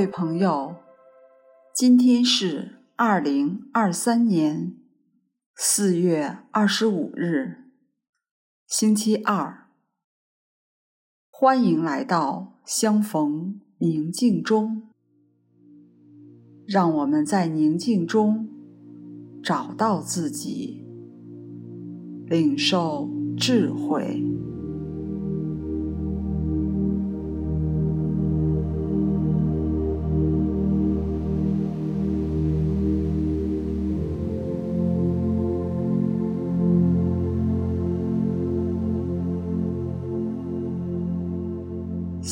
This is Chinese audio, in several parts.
各位朋友，今天是二零二三年四月二十五日，星期二。欢迎来到相逢宁静中，让我们在宁静中找到自己，领受智慧。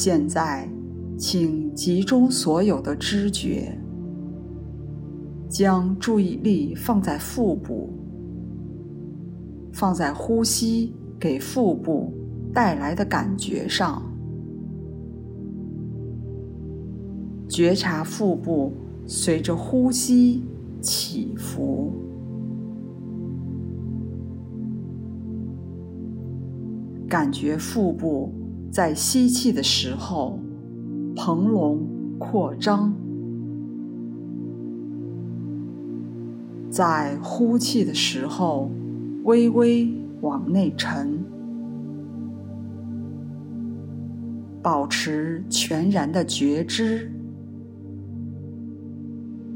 现在，请集中所有的知觉，将注意力放在腹部，放在呼吸给腹部带来的感觉上，觉察腹部随着呼吸起伏，感觉腹部。在吸气的时候，膨隆扩张；在呼气的时候，微微往内沉。保持全然的觉知，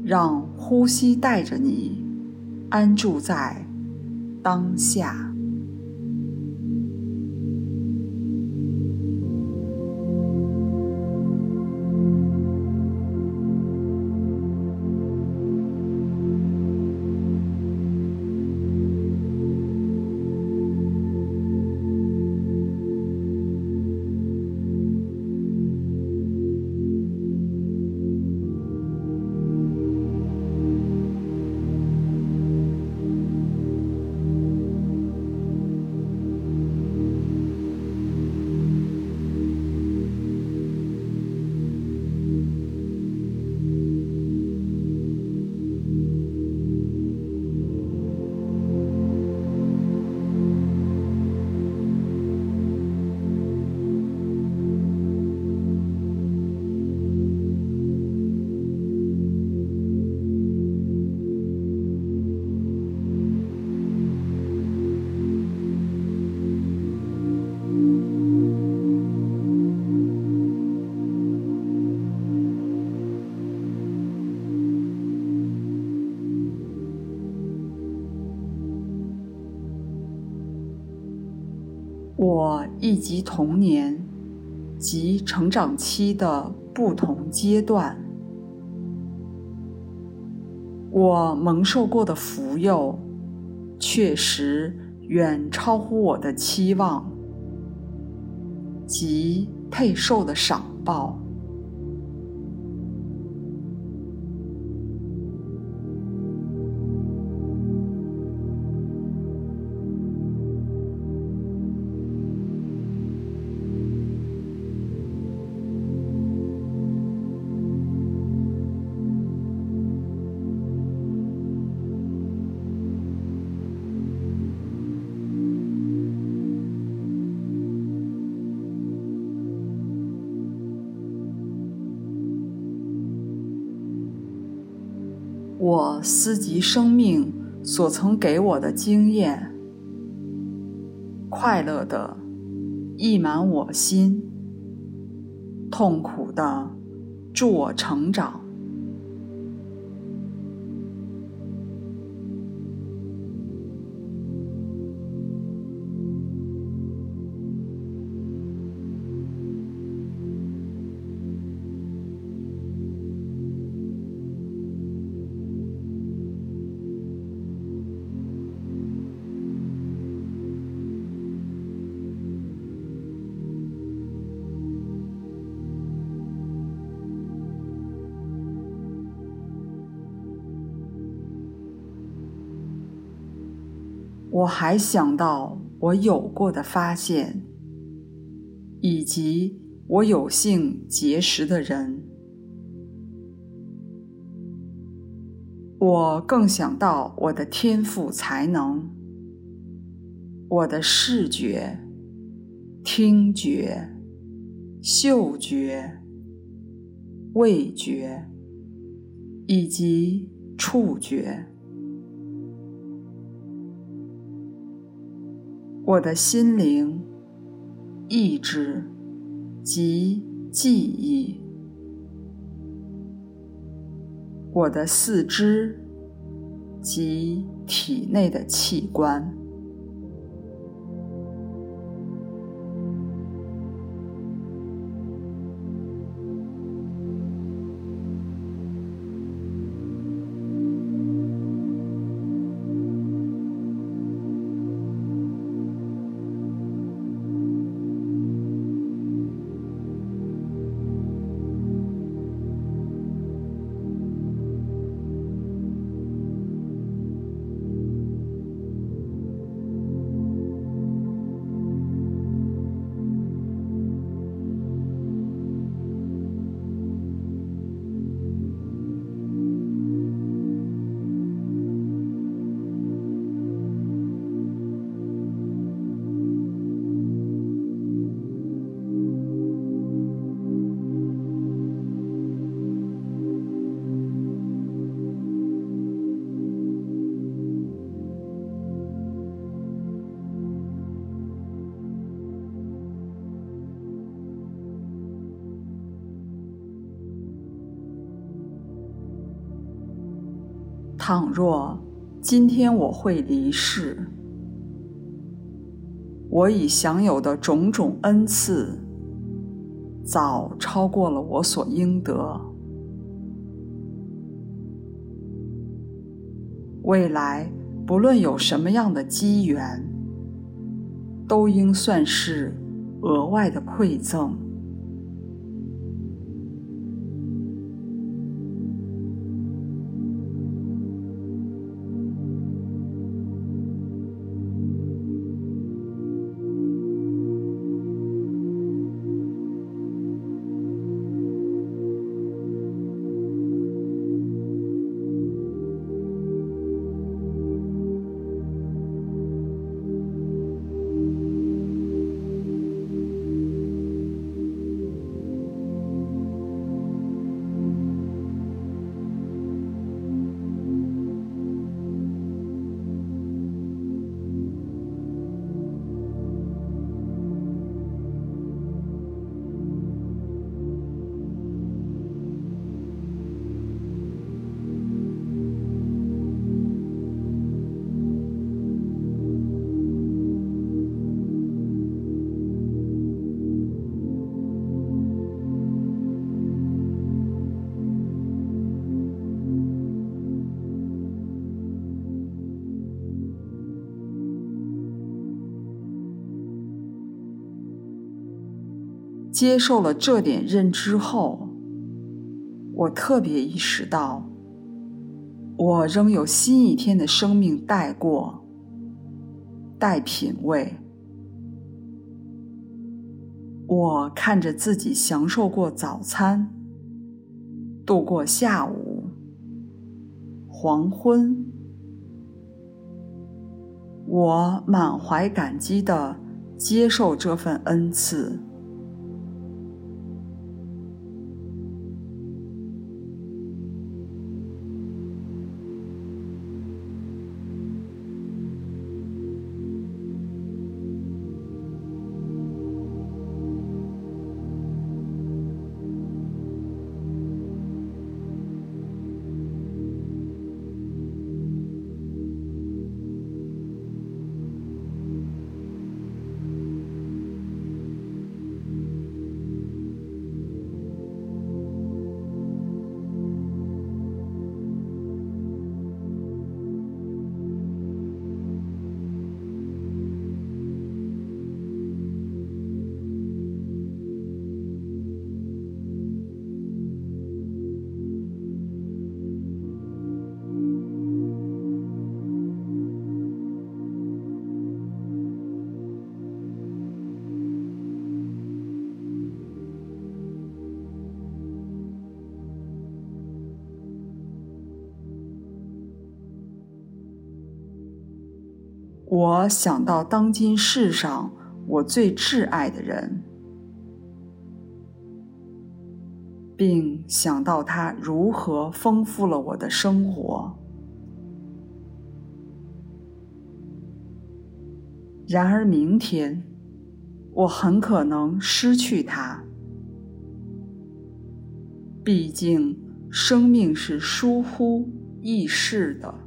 让呼吸带着你安住在当下。及童年及成长期的不同阶段，我蒙受过的福佑，确实远超乎我的期望及配受的赏报。思及生命所曾给我的经验，快乐的溢满我心，痛苦的助我成长。我还想到我有过的发现，以及我有幸结识的人。我更想到我的天赋才能，我的视觉、听觉、嗅觉、味觉以及触觉。我的心灵、意志及记忆，我的四肢及体内的器官。倘若今天我会离世，我已享有的种种恩赐，早超过了我所应得。未来不论有什么样的机缘，都应算是额外的馈赠。接受了这点认知后，我特别意识到，我仍有新一天的生命待过，待品味。我看着自己享受过早餐，度过下午、黄昏，我满怀感激地接受这份恩赐。我想到当今世上我最挚爱的人，并想到他如何丰富了我的生活。然而，明天我很可能失去他。毕竟，生命是疏忽易逝的。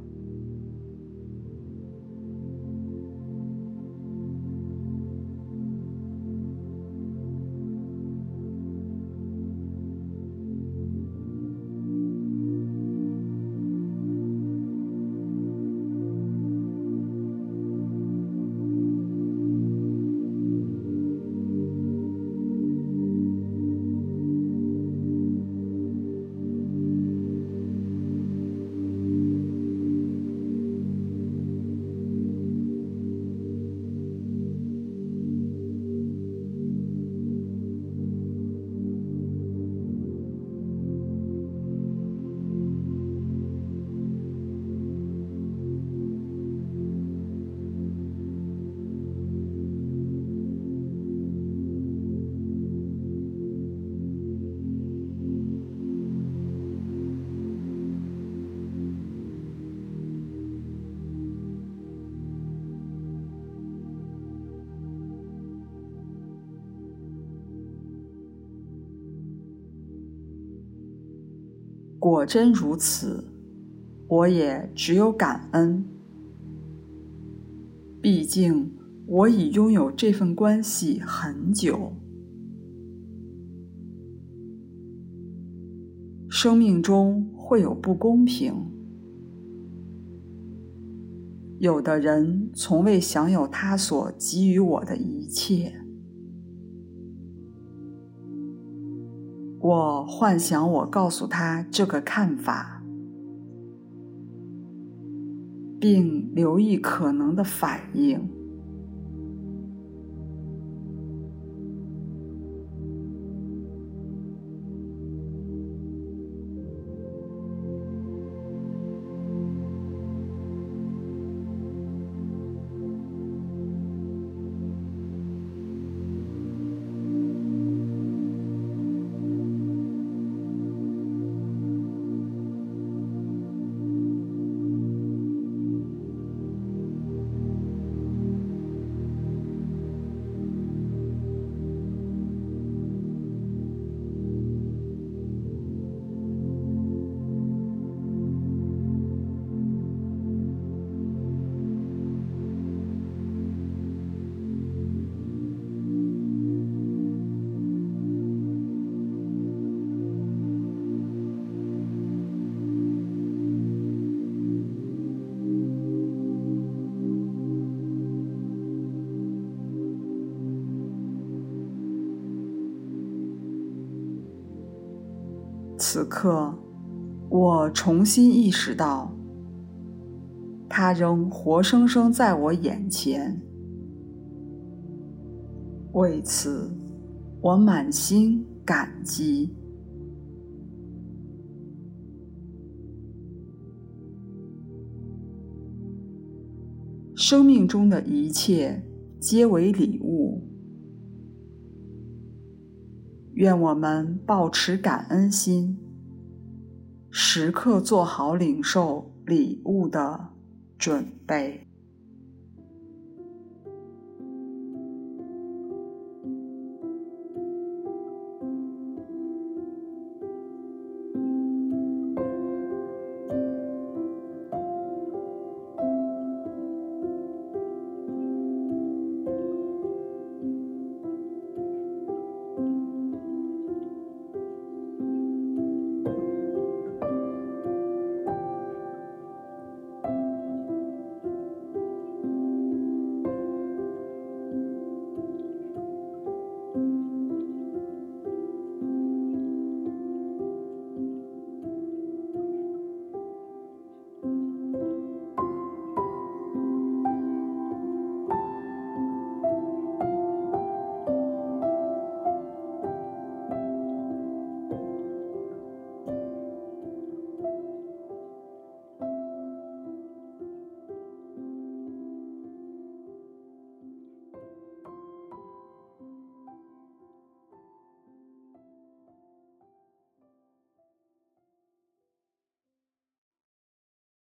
果真如此，我也只有感恩。毕竟我已拥有这份关系很久。生命中会有不公平，有的人从未享有他所给予我的一切。我幻想我告诉他这个看法，并留意可能的反应。此刻，我重新意识到，他仍活生生在我眼前。为此，我满心感激。生命中的一切皆为礼物。愿我们抱持感恩心，时刻做好领受礼物的准备。